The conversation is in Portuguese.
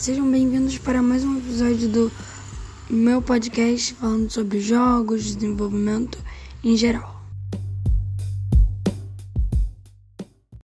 sejam bem-vindos para mais um episódio do meu podcast falando sobre jogos, desenvolvimento em geral.